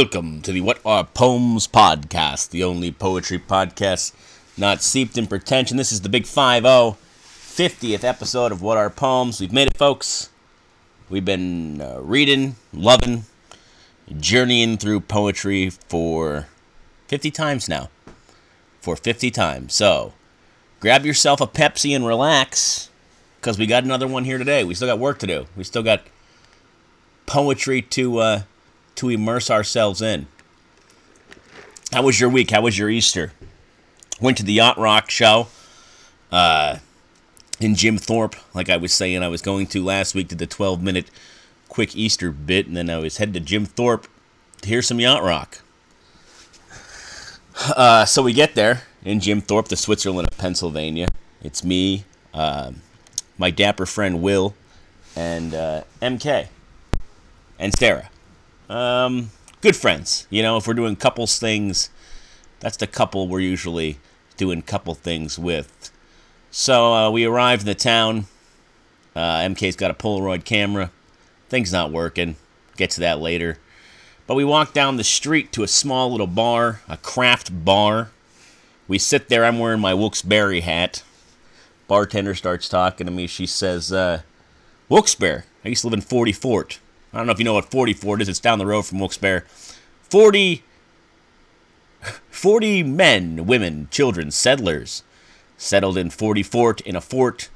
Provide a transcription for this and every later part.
Welcome to the What Are Poems podcast, the only poetry podcast not seeped in pretension. This is the big 5 50th episode of What Are Poems. We've made it, folks. We've been uh, reading, loving, journeying through poetry for 50 times now. For 50 times. So, grab yourself a Pepsi and relax, because we got another one here today. We still got work to do. We still got poetry to. Uh, to immerse ourselves in. How was your week? How was your Easter? Went to the Yacht Rock show uh, in Jim Thorpe, like I was saying I was going to last week, did the 12 minute quick Easter bit, and then I was headed to Jim Thorpe to hear some Yacht Rock. Uh, so we get there in Jim Thorpe, the Switzerland of Pennsylvania. It's me, uh, my dapper friend Will, and uh, MK, and Sarah. Um, good friends. You know, if we're doing couples things, that's the couple we're usually doing couple things with. So uh, we arrived in the town. Uh, MK's got a Polaroid camera. Thing's not working. Get to that later. But we walk down the street to a small little bar, a craft bar. We sit there. I'm wearing my Wilkes-Barre hat. Bartender starts talking to me. She says, uh, Wilkes-Barre. I used to live in 40 Fort. I don't know if you know what 40 Fort is. It's down the road from Wilkes-Barre. 40, 40 men, women, children, settlers settled in 40 Fort in a fort,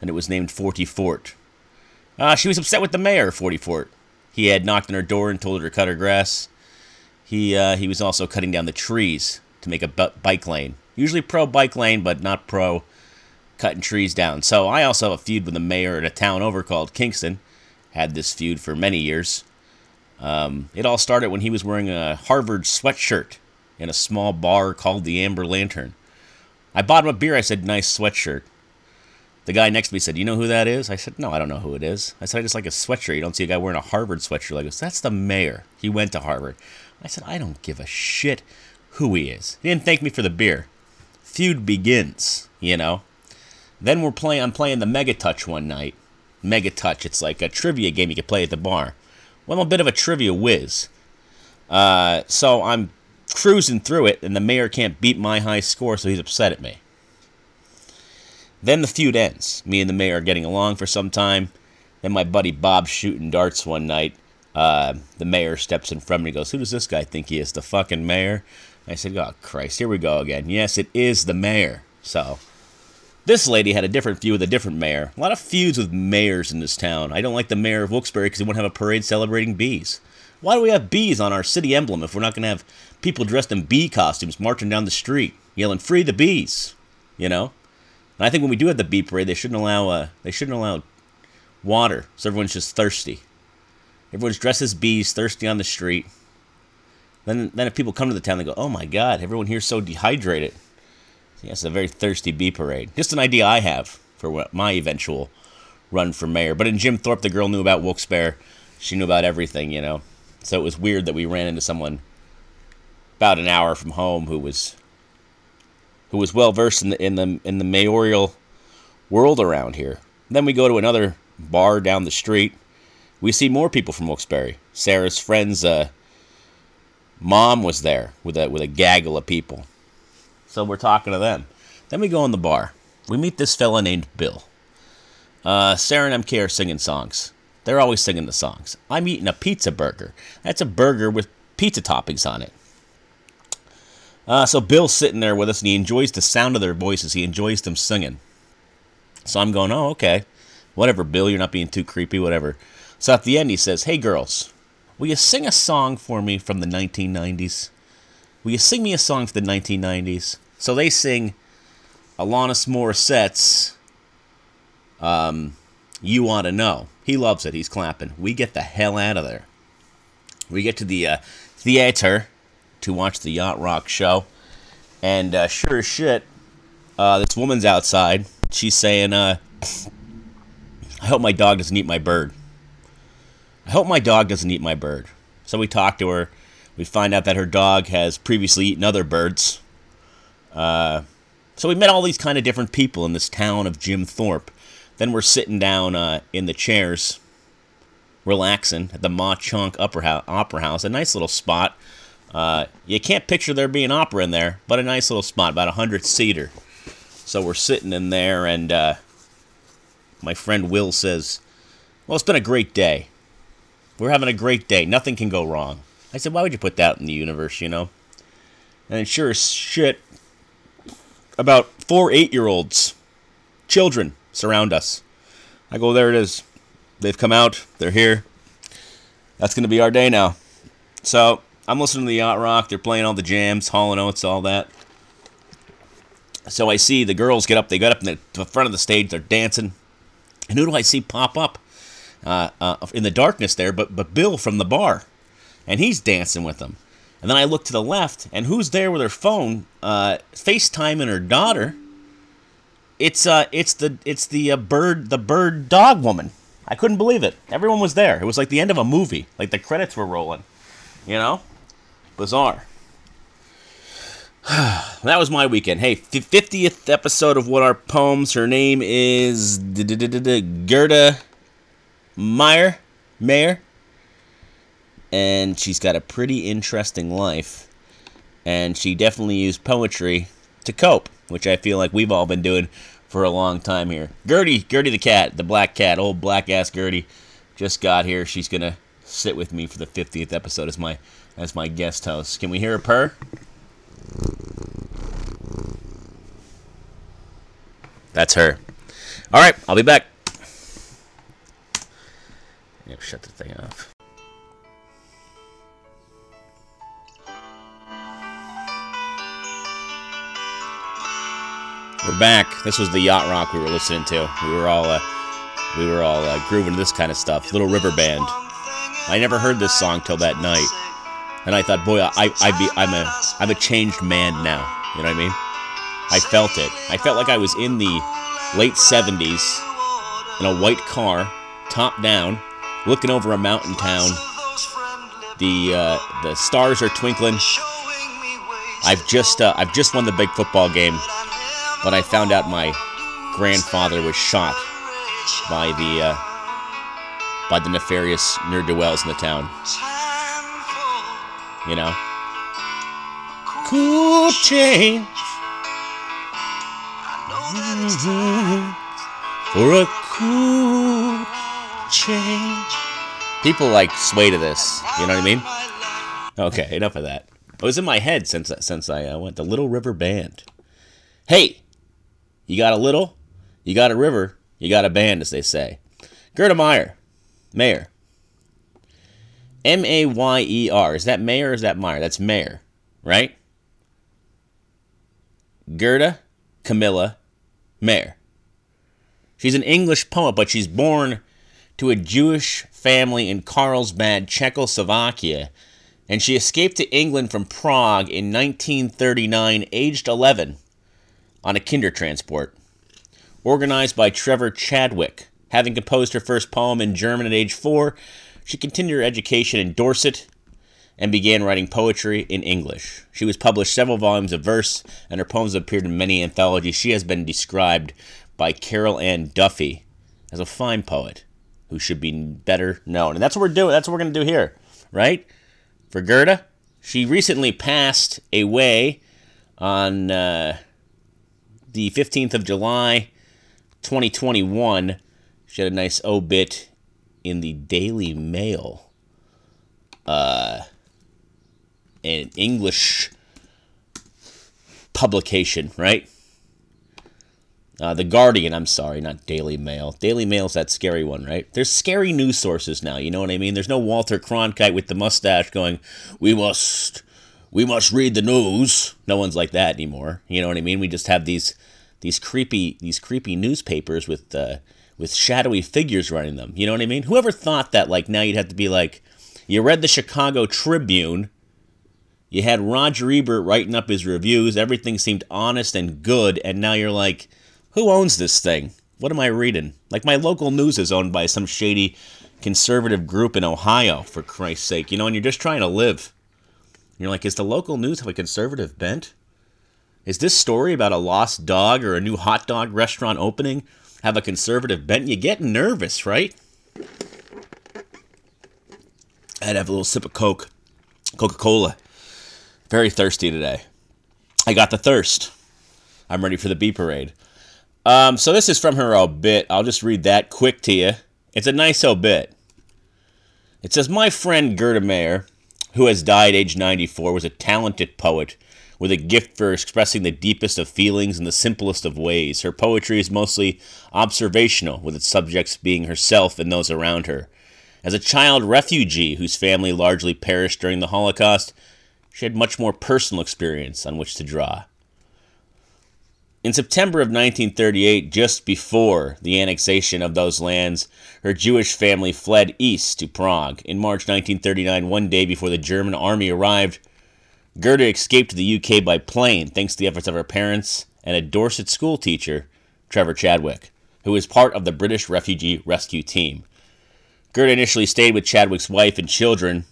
and it was named 40 Fort. Uh, she was upset with the mayor of 40 Fort. He had knocked on her door and told her to cut her grass. He, uh, he was also cutting down the trees to make a bike lane. Usually pro bike lane, but not pro cutting trees down. So I also have a feud with the mayor in a town over called Kingston had this feud for many years. Um, it all started when he was wearing a Harvard sweatshirt in a small bar called the Amber Lantern. I bought him a beer. I said, nice sweatshirt. The guy next to me said, You know who that is? I said, No, I don't know who it is. I said, I just like a sweatshirt. You don't see a guy wearing a Harvard sweatshirt like this. That's the mayor. He went to Harvard. I said, I don't give a shit who he is. He didn't thank me for the beer. Feud begins, you know. Then we're playing I'm playing the Mega Touch one night. Mega Touch. It's like a trivia game you can play at the bar. Well, I'm a bit of a trivia whiz. Uh, so I'm cruising through it, and the mayor can't beat my high score, so he's upset at me. Then the feud ends. Me and the mayor are getting along for some time. Then my buddy Bob's shooting darts one night. Uh, the mayor steps in front of me and goes, Who does this guy think he is? The fucking mayor? I said, Oh, Christ, here we go again. Yes, it is the mayor. So this lady had a different view with a different mayor. A lot of feuds with mayors in this town. I don't like the mayor of Wilkes-Barre because he won't have a parade celebrating bees. Why do we have bees on our city emblem if we're not going to have people dressed in bee costumes marching down the street yelling "Free the bees"? You know. And I think when we do have the bee parade, they shouldn't allow uh, they shouldn't allow water, so everyone's just thirsty. Everyone's dressed as bees, thirsty on the street. Then, then if people come to the town, they go, "Oh my God, everyone here's so dehydrated." Yes, a very thirsty bee parade. Just an idea I have for what my eventual run for mayor. But in Jim Thorpe, the girl knew about Wilkes-Barre. She knew about everything, you know. So it was weird that we ran into someone about an hour from home who was who was well versed in the in the in the mayoral world around here. Then we go to another bar down the street. We see more people from Wilkes-Barre. Sarah's friend's uh, mom was there with a with a gaggle of people. So we're talking to them. Then we go in the bar. We meet this fella named Bill. Uh, Sarah and MK are singing songs. They're always singing the songs. I'm eating a pizza burger. That's a burger with pizza toppings on it. Uh, so Bill's sitting there with us, and he enjoys the sound of their voices. He enjoys them singing. So I'm going, oh, okay. Whatever, Bill, you're not being too creepy, whatever. So at the end, he says, hey, girls, will you sing a song for me from the 1990s? Will you sing me a song for the 1990s? So they sing Alanis Morissette's um, You Oughta Know. He loves it. He's clapping. We get the hell out of there. We get to the uh, theater to watch the Yacht Rock show. And uh, sure as shit, uh, this woman's outside. She's saying, uh, I hope my dog doesn't eat my bird. I hope my dog doesn't eat my bird. So we talk to her. We find out that her dog has previously eaten other birds. Uh, so we met all these kind of different people in this town of Jim Thorpe. Then we're sitting down uh, in the chairs. relaxing at the Mauch Chunk Opera House. A nice little spot. Uh, you can't picture there being opera in there, but a nice little spot, about a hundred seater. So we're sitting in there, and uh, my friend Will says, "Well, it's been a great day. We're having a great day. Nothing can go wrong." I said, "Why would you put that in the universe, you know?" And sure as shit, about four eight-year-olds, children, surround us. I go, "There it is. They've come out. They're here. That's going to be our day now." So I'm listening to the yacht rock. They're playing all the jams, Hall and Oates, all that. So I see the girls get up. They got up in the front of the stage. They're dancing. And who do I see pop up uh, uh, in the darkness there? But but Bill from the bar, and he's dancing with them. And then I look to the left, and who's there with her phone, uh, FaceTiming her daughter? It's uh, it's the it's the uh, bird the bird dog woman. I couldn't believe it. Everyone was there. It was like the end of a movie. Like the credits were rolling. You know, bizarre. that was my weekend. Hey, 50th episode of What Are Poems. Her name is Gerda Meyer. Mayer. And she's got a pretty interesting life. And she definitely used poetry to cope, which I feel like we've all been doing for a long time here. Gertie, Gertie the cat, the black cat, old black ass Gertie, just got here. She's gonna sit with me for the 50th episode as my as my guest host. Can we hear a purr? That's her. All right, I'll be back. Yeah, shut the thing off. We're back. This was the yacht rock we were listening to. We were all, uh, we were all uh, grooving to this kind of stuff. Little River Band. I never heard this song till that night, and I thought, boy, I, I be, I'm a, I'm a changed man now. You know what I mean? I felt it. I felt like I was in the late 70s in a white car, top down, looking over a mountain town. The uh, the stars are twinkling. I've just uh, I've just won the big football game, but I found out my grandfather was shot by the uh, by the nefarious ne'er wells in the town. You know, cool change for a cool change. People like sway to this. You know what I mean? Okay, enough of that. It was in my head since since I uh, went to Little River Band. Hey, you got a little, you got a river, you got a band, as they say. Gerda Meyer, Mayer. M A Y E R. Is that Mayer or is that Meyer? That's Mayer, right? Gerda Camilla Mayer. She's an English poet, but she's born to a Jewish family in Carlsbad, Czechoslovakia, and she escaped to England from Prague in 1939, aged 11, on a Kindertransport. Organized by Trevor Chadwick. Having composed her first poem in German at age four, she continued her education in Dorset and began writing poetry in English. She was published several volumes of verse, and her poems appeared in many anthologies. She has been described by Carol Ann Duffy as a fine poet who should be better known. And that's what we're doing. That's what we're going to do here, right? For Gerda, she recently passed away on uh, the 15th of July, 2021. She had a nice obit in the Daily Mail. Uh, an English publication, right? Uh, the Guardian, I'm sorry, not Daily Mail. Daily Mail's that scary one, right? There's scary news sources now, you know what I mean? There's no Walter Cronkite with the mustache going, we must, we must read the news. No one's like that anymore. You know what I mean? We just have these, these creepy, these creepy newspapers with, uh, with shadowy figures running them. You know what I mean? Whoever thought that, like, now you'd have to be like, you read the Chicago Tribune, you had Roger Ebert writing up his reviews, everything seemed honest and good, and now you're like, who owns this thing? What am I reading? Like my local news is owned by some shady conservative group in Ohio, for Christ's sake. You know, and you're just trying to live. You're like, is the local news have a conservative bent? Is this story about a lost dog or a new hot dog restaurant opening have a conservative bent? You get nervous, right? I had to have a little sip of Coke, Coca Cola. Very thirsty today. I got the thirst. I'm ready for the bee parade. Um, so this is from her obit. I'll just read that quick to you. It's a nice obit. It says, My friend Gerda Meyer, who has died age 94, was a talented poet with a gift for expressing the deepest of feelings in the simplest of ways. Her poetry is mostly observational, with its subjects being herself and those around her. As a child refugee whose family largely perished during the Holocaust, she had much more personal experience on which to draw. In September of 1938, just before the annexation of those lands, her Jewish family fled east to Prague. In March 1939, one day before the German army arrived, Gerda escaped to the UK by plane thanks to the efforts of her parents and a Dorset school teacher, Trevor Chadwick, who was part of the British refugee rescue team. Gerda initially stayed with Chadwick's wife and children,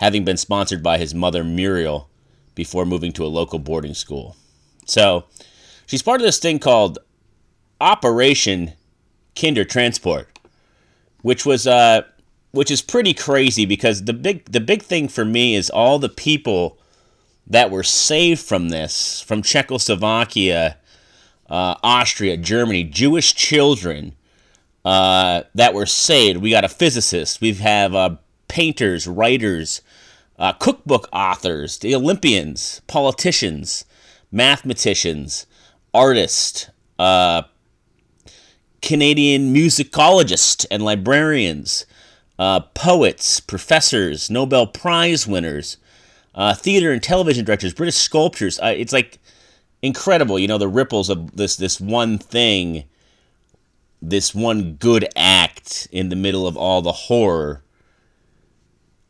having been sponsored by his mother Muriel before moving to a local boarding school. So, she's part of this thing called Operation Kindertransport, which was uh which is pretty crazy because the big the big thing for me is all the people that were saved from this from Czechoslovakia, uh, Austria, Germany, Jewish children uh, that were saved. We got a physicist. We have uh, painters, writers, uh, cookbook authors, the Olympians, politicians, mathematicians, artists, uh, Canadian musicologists and librarians, uh, poets, professors, Nobel Prize winners, uh, theater and television directors, British sculptors. Uh, it's like incredible, you know, the ripples of this this one thing, this one good act in the middle of all the horror.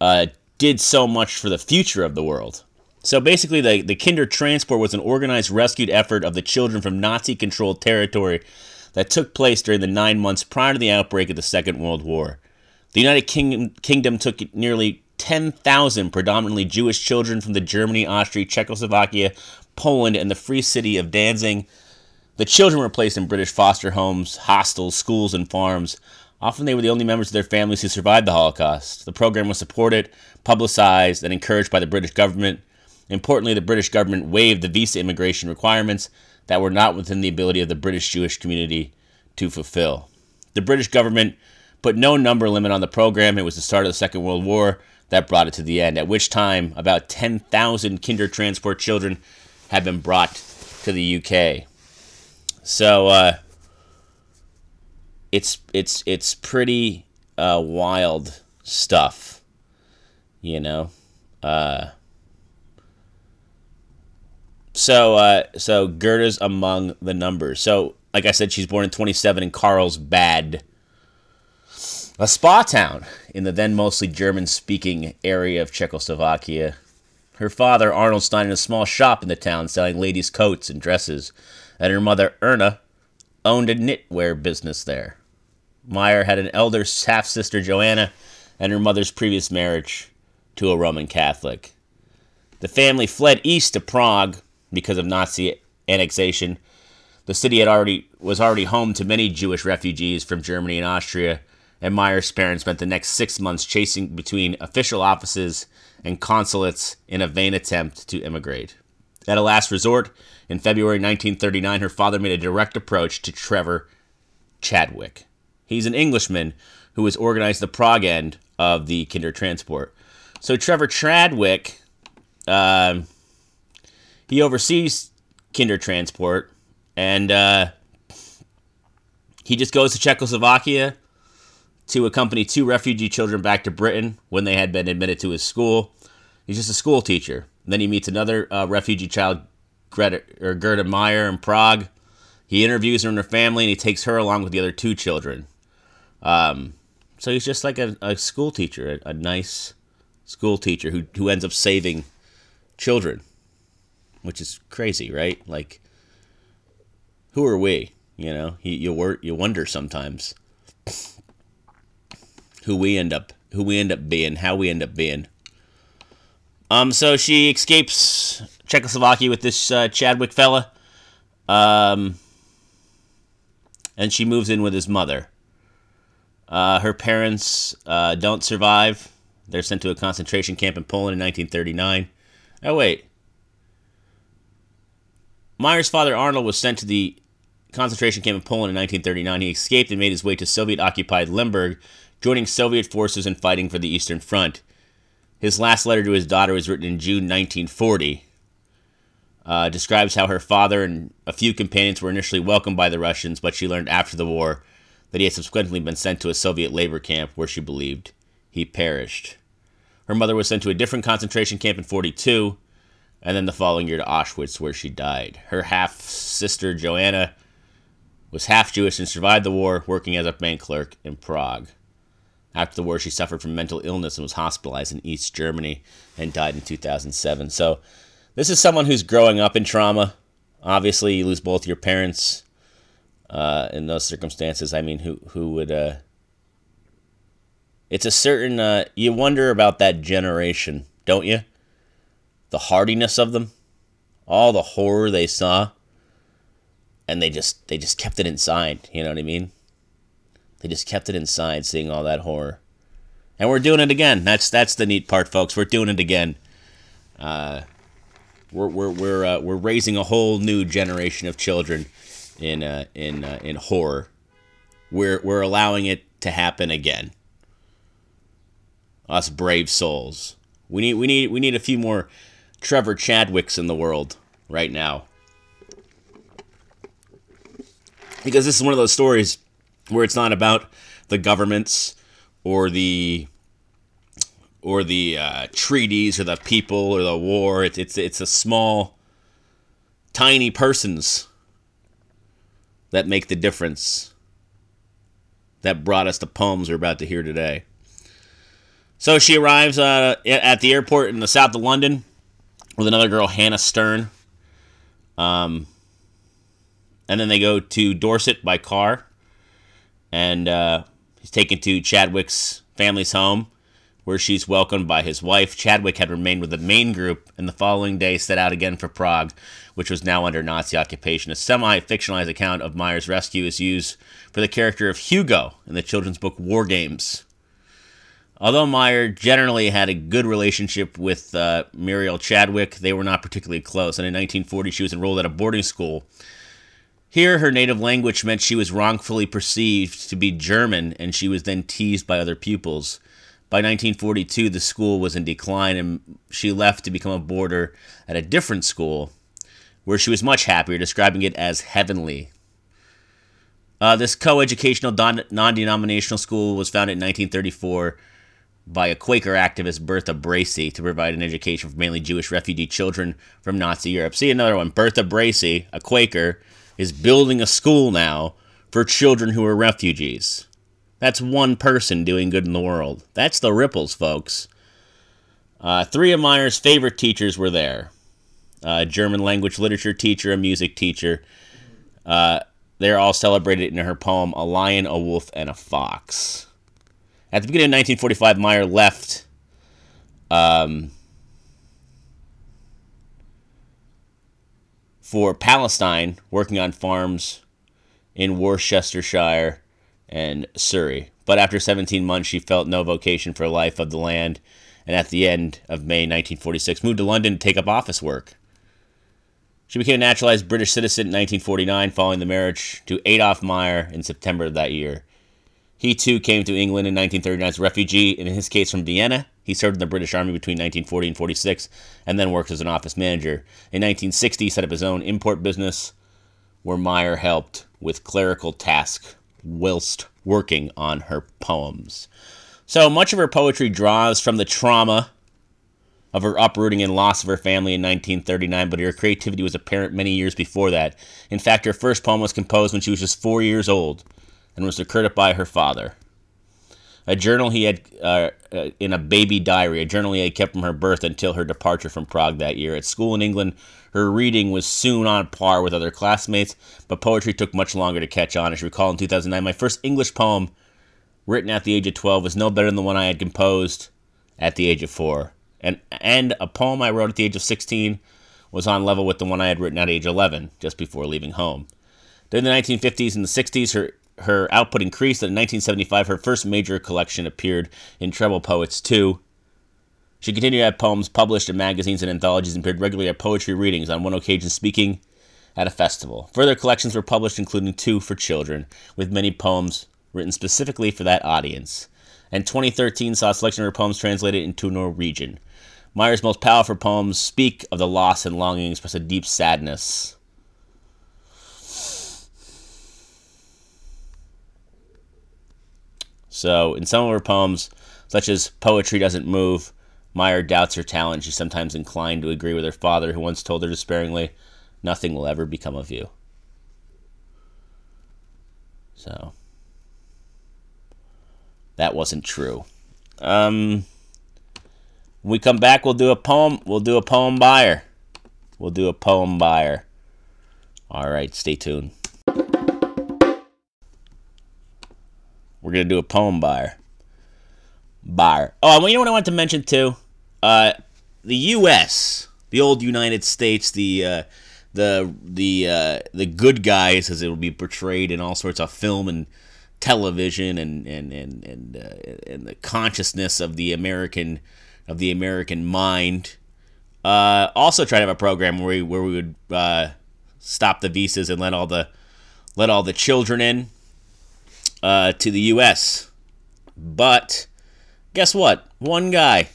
Uh, did so much for the future of the world. So basically, the, the Kindertransport was an organized rescued effort of the children from Nazi controlled territory that took place during the nine months prior to the outbreak of the Second World War. The United King- Kingdom took nearly 10,000 predominantly Jewish children from the Germany, Austria, Czechoslovakia, Poland, and the free city of Danzig. The children were placed in British foster homes, hostels, schools, and farms. Often they were the only members of their families who survived the Holocaust. The program was supported, publicized, and encouraged by the British government. Importantly, the British government waived the visa immigration requirements that were not within the ability of the British Jewish community to fulfill. The British government put no number limit on the program. It was the start of the Second World War that brought it to the end, at which time about 10,000 Kindertransport children had been brought to the UK. So uh, it's it's it's pretty uh, wild stuff, you know. Uh, so uh, so Gerda's among the numbers. So like I said, she's born in 27 in Carlsbad, a spa town in the then mostly German-speaking area of Czechoslovakia. Her father, Arnold Stein, had a small shop in the town selling ladies' coats and dresses, and her mother, Erna, owned a knitwear business there. Meyer had an elder half sister, Joanna, and her mother's previous marriage to a Roman Catholic. The family fled east to Prague because of Nazi annexation. The city had already was already home to many Jewish refugees from Germany and Austria, and Meyer's parents spent the next six months chasing between official offices and consulates in a vain attempt to immigrate. At a last resort, in February 1939, her father made a direct approach to Trevor Chadwick. He's an Englishman who has organized the Prague end of the Kindertransport. So Trevor Chadwick, uh, he oversees Kindertransport, and uh, he just goes to Czechoslovakia to accompany two refugee children back to Britain when they had been admitted to his school. He's just a school teacher. And then he meets another uh, refugee child, Greta, or Gerda Meyer, in Prague. He interviews her and her family, and he takes her along with the other two children. Um, so he's just like a, a school teacher, a, a nice school teacher who, who ends up saving children, which is crazy, right? Like, who are we? You know, you you, you wonder sometimes who we end up who we end up being, how we end up being. Um, so she escapes Czechoslovakia with this uh, Chadwick fella, um, and she moves in with his mother. Uh, her parents uh, don't survive They're sent to a concentration camp in Poland in 1939. Oh, wait. Meyer's father, Arnold, was sent to the concentration camp in Poland in 1939. He escaped and made his way to Soviet occupied Lemberg, joining Soviet forces and fighting for the Eastern Front. His last letter to his daughter was written in June 1940. Uh, describes how her father and a few companions were initially welcomed by the Russians, but she learned after the war that he had subsequently been sent to a Soviet labor camp where she believed he perished. Her mother was sent to a different concentration camp in 42, and then the following year to Auschwitz, where she died. Her half sister, Joanna, was half Jewish and survived the war, working as a bank clerk in Prague. After the war, she suffered from mental illness and was hospitalized in East Germany and died in 2007. So, this is someone who's growing up in trauma. Obviously, you lose both your parents uh, in those circumstances. I mean, who who would? Uh, it's a certain. Uh, you wonder about that generation, don't you? The hardiness of them, all the horror they saw, and they just they just kept it inside. You know what I mean? They just kept it inside, seeing all that horror. And we're doing it again. That's that's the neat part, folks. We're doing it again. Uh, we're we're we're uh, we're raising a whole new generation of children in uh, in uh, in horror. We're we're allowing it to happen again. Us brave souls. We need we need we need a few more Trevor Chadwicks in the world right now. Because this is one of those stories where it's not about the governments or the or the uh, treaties or the people or the war. It's it's it's a small, tiny persons that make the difference. That brought us the poems we're about to hear today. So she arrives uh, at the airport in the south of London with another girl, Hannah Stern. Um, and then they go to Dorset by car and uh, he's taken to Chadwick's family's home, where she's welcomed by his wife. Chadwick had remained with the main group, and the following day set out again for Prague, which was now under Nazi occupation. A semi-fictionalized account of Meyer's rescue is used for the character of Hugo in the children's book War Games. Although Meyer generally had a good relationship with uh, Muriel Chadwick, they were not particularly close. And in 1940, she was enrolled at a boarding school here, her native language meant she was wrongfully perceived to be German, and she was then teased by other pupils. By 1942, the school was in decline, and she left to become a boarder at a different school, where she was much happier, describing it as heavenly. Uh, this co-educational non-denominational school was founded in 1934 by a Quaker activist, Bertha Bracey, to provide an education for mainly Jewish refugee children from Nazi Europe. See another one, Bertha Bracey, a Quaker, is building a school now for children who are refugees. That's one person doing good in the world. That's the ripples, folks. Uh, three of Meyer's favorite teachers were there a German language literature teacher, a music teacher. Uh, they're all celebrated in her poem A Lion, a Wolf, and a Fox. At the beginning of 1945, Meyer left um, for Palestine, working on farms in Worcestershire and Surrey. But after 17 months, she felt no vocation for life of the land, and at the end of May 1946, moved to London to take up office work. She became a naturalized British citizen in 1949 following the marriage to Adolf Meyer in September of that year. He too came to England in 1939 as a refugee, in his case from Vienna. He served in the British Army between 1940 and 46 and then worked as an office manager. In 1960, he set up his own import business where Meyer helped with clerical tasks whilst working on her poems. So much of her poetry draws from the trauma of her uprooting and loss of her family in 1939, but her creativity was apparent many years before that. In fact, her first poem was composed when she was just four years old and was recorded by her father. A journal he had uh, uh, in a baby diary, a journal he had kept from her birth until her departure from Prague that year. At school in England, her reading was soon on par with other classmates, but poetry took much longer to catch on. As you recall, in 2009, my first English poem, written at the age of 12, was no better than the one I had composed at the age of 4. And, and a poem I wrote at the age of 16 was on level with the one I had written at age 11, just before leaving home. During the 1950s and the 60s, her her output increased, and in 1975, her first major collection appeared in Treble Poets 2. She continued to have poems published in magazines and anthologies and appeared regularly at poetry readings, on one occasion speaking at a festival. Further collections were published, including two for children, with many poems written specifically for that audience. And 2013 saw a selection of her poems translated into Norwegian. Meyer's most powerful poems speak of the loss and longing, express a deep sadness. So, in some of her poems, such as Poetry Doesn't Move, Meyer doubts her talent. She's sometimes inclined to agree with her father, who once told her despairingly, Nothing will ever become of you. So, that wasn't true. Um, when we come back, we'll do a poem. We'll do a poem buyer. We'll do a poem buyer. All right, stay tuned. We're gonna do a poem buyer. Buyer. Oh, well, you know what I wanted to mention too? Uh, the U.S., the old United States, the uh, the the uh, the good guys, as it will be portrayed in all sorts of film and television, and and and and, uh, and the consciousness of the American of the American mind. Uh, also, try to have a program where we where we would uh, stop the visas and let all the let all the children in uh, to the U.S. But guess what? One guy,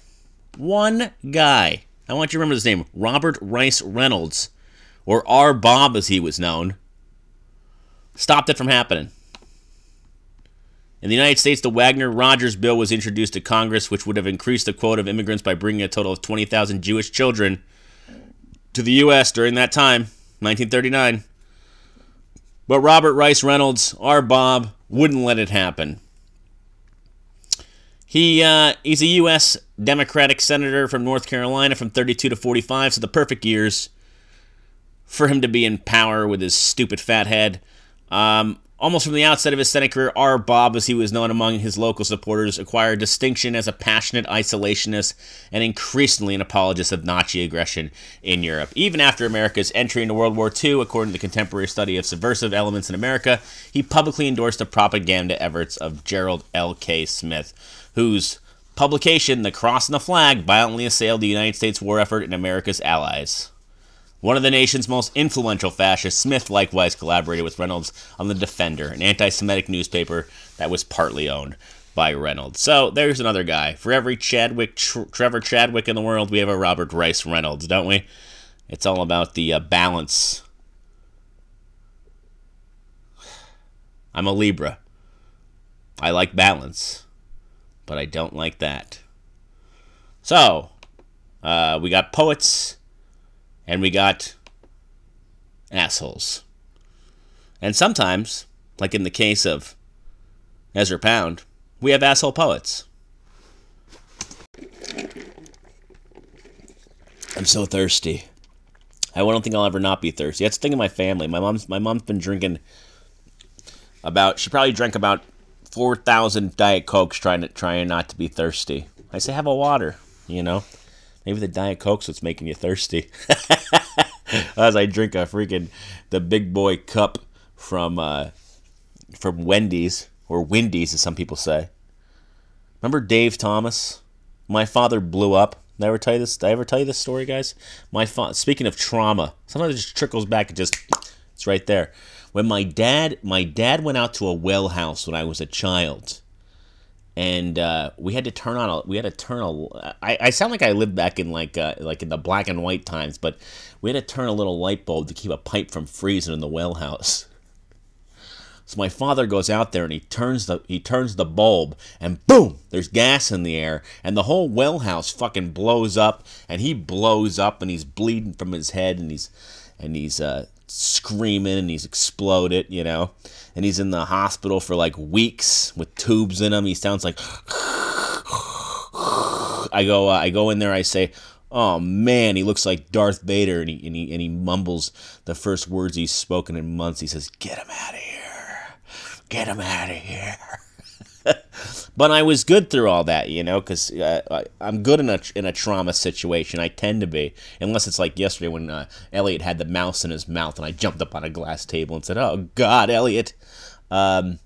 one guy. I want you to remember his name, Robert Rice Reynolds, or R. Bob as he was known. Stopped it from happening. In the United States, the Wagner Rogers bill was introduced to Congress, which would have increased the quota of immigrants by bringing a total of 20,000 Jewish children to the U.S. during that time, 1939. But Robert Rice Reynolds, our Bob, wouldn't let it happen. He uh, he's a U.S. Democratic senator from North Carolina from 32 to 45, so the perfect years for him to be in power with his stupid fat head. Um, Almost from the outset of his Senate career, R. Bob, as he was known among his local supporters, acquired distinction as a passionate isolationist and increasingly an apologist of Nazi aggression in Europe. Even after America's entry into World War II, according to the contemporary study of subversive elements in America, he publicly endorsed the propaganda efforts of Gerald L. K. Smith, whose publication, The Cross and the Flag, violently assailed the United States war effort and America's allies. One of the nation's most influential fascists, Smith likewise collaborated with Reynolds on The Defender, an anti Semitic newspaper that was partly owned by Reynolds. So there's another guy. For every Chadwick, Tr- Trevor Chadwick in the world, we have a Robert Rice Reynolds, don't we? It's all about the uh, balance. I'm a Libra. I like balance, but I don't like that. So, uh, we got poets and we got assholes. And sometimes, like in the case of Ezra Pound, we have asshole poets. I'm so thirsty. I don't think I'll ever not be thirsty. That's the thing in my family. My mom's my mom's been drinking about she probably drank about four thousand diet cokes trying to trying not to be thirsty. I say have a water, you know. Maybe the Diet Coke's what's making you thirsty. As I drink a freaking the big boy cup from uh, from Wendy's or Wendy's, as some people say. Remember Dave Thomas? My father blew up. Did I ever tell you this? Did I ever tell you this story, guys? My fa- speaking of trauma, sometimes it just trickles back. It just it's right there. When my dad, my dad went out to a well house when I was a child and uh, we had to turn on a we had to turn a I, I sound like I lived back in like uh, like in the black and white times, but we had to turn a little light bulb to keep a pipe from freezing in the well house. So my father goes out there and he turns the he turns the bulb and boom, there's gas in the air and the whole well house fucking blows up and he blows up and he's bleeding from his head and he's and he's uh, screaming and he's exploded, you know. And he's in the hospital for like weeks with tubes in him. He sounds like I go uh, I go in there I say, "Oh man, he looks like Darth Vader." And he, and he and he mumbles the first words he's spoken in months. He says, "Get him out of here. Get him out of here." but I was good through all that, you know, because uh, I'm good in a in a trauma situation. I tend to be, unless it's like yesterday when uh, Elliot had the mouse in his mouth, and I jumped up on a glass table and said, "Oh God, Elliot." Um,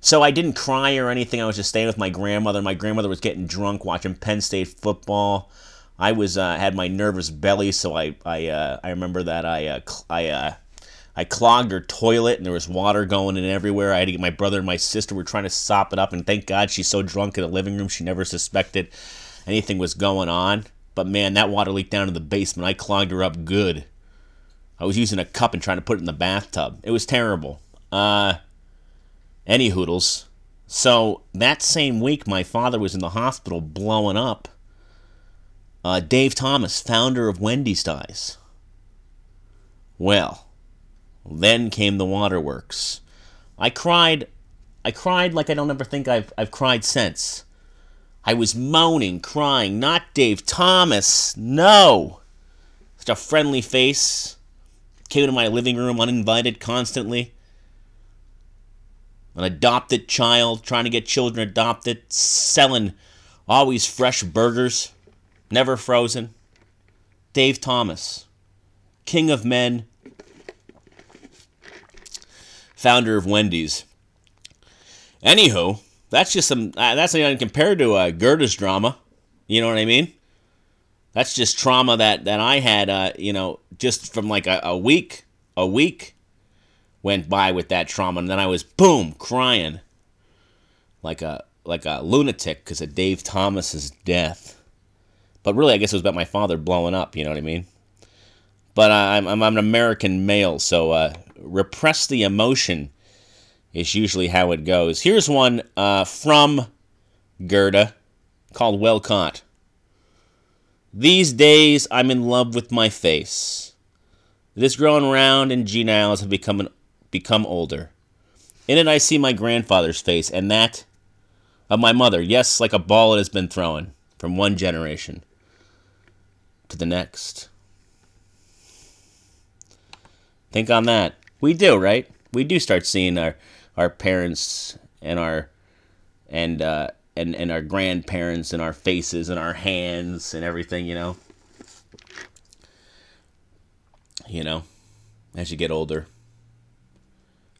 So I didn't cry or anything. I was just staying with my grandmother. My grandmother was getting drunk watching Penn State football. I was uh, had my nervous belly, so I I uh, I remember that I uh, I uh, I clogged her toilet and there was water going in everywhere. I had to get my brother and my sister were trying to sop it up, and thank God she's so drunk in the living room she never suspected anything was going on. But man, that water leaked down in the basement. I clogged her up good. I was using a cup and trying to put it in the bathtub. It was terrible. Uh, any hoodles. So that same week, my father was in the hospital blowing up. Uh, Dave Thomas, founder of Wendy's, dies. Well, then came the waterworks. I cried. I cried like I don't ever think I've, I've cried since. I was moaning, crying, not Dave Thomas, no. Such a friendly face. Came to my living room uninvited constantly. An adopted child, trying to get children adopted, selling always fresh burgers, never frozen. Dave Thomas, king of men, founder of Wendy's. Anywho, that's just some. Uh, that's not even compared to uh, Gerda's drama. You know what I mean? That's just trauma that that I had. Uh, you know, just from like a, a week, a week went by with that trauma, and then I was boom crying, like a like a lunatic because of Dave Thomas's death. But really, I guess it was about my father blowing up. You know what I mean? But I'm I'm, I'm an American male, so uh, repress the emotion is usually how it goes. Here's one uh, from Gerda called Well Caught. These days, I'm in love with my face. It has grown round and genial I've become, become older. In it, I see my grandfather's face and that of my mother. Yes, like a ball it has been thrown from one generation to the next. Think on that. We do, right? We do start seeing our our parents and our and uh, and and our grandparents and our faces and our hands and everything, you know. You know, as you get older,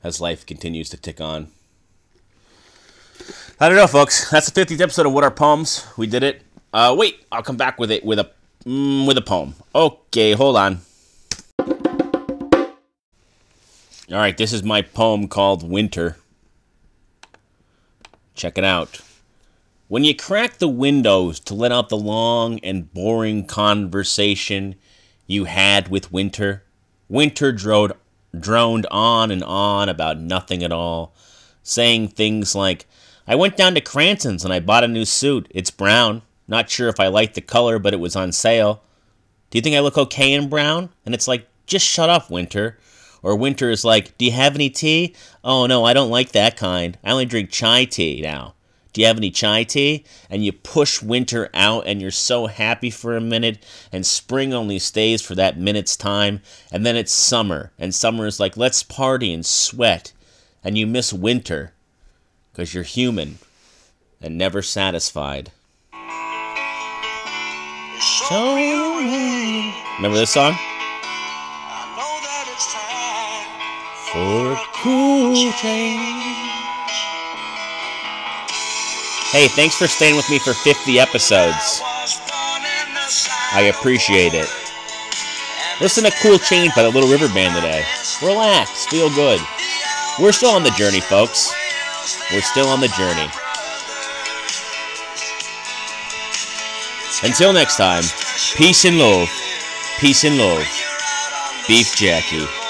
as life continues to tick on. I don't know, folks. That's the 50th episode of What Are Poems. We did it. Uh, wait, I'll come back with it with a mm, with a poem. Okay, hold on. All right, this is my poem called Winter. Check it out. When you crack the windows to let out the long and boring conversation you had with Winter, Winter droned, droned on and on about nothing at all, saying things like, I went down to Cranston's and I bought a new suit. It's brown. Not sure if I like the color, but it was on sale. Do you think I look okay in brown? And it's like, just shut up, Winter. Or Winter is like, Do you have any tea? Oh, no, I don't like that kind. I only drink chai tea now. Do you have any chai tea? And you push Winter out, and you're so happy for a minute, and spring only stays for that minute's time, and then it's summer, and summer is like, Let's party and sweat. And you miss Winter because you're human and never satisfied. Remember this song? For a cool change. Hey, thanks for staying with me for 50 episodes. I appreciate it. Listen to Cool Change by the Little River Band today. Relax, feel good. We're still on the journey, folks. We're still on the journey. Until next time, peace and love. Peace and love. Beef Jackie.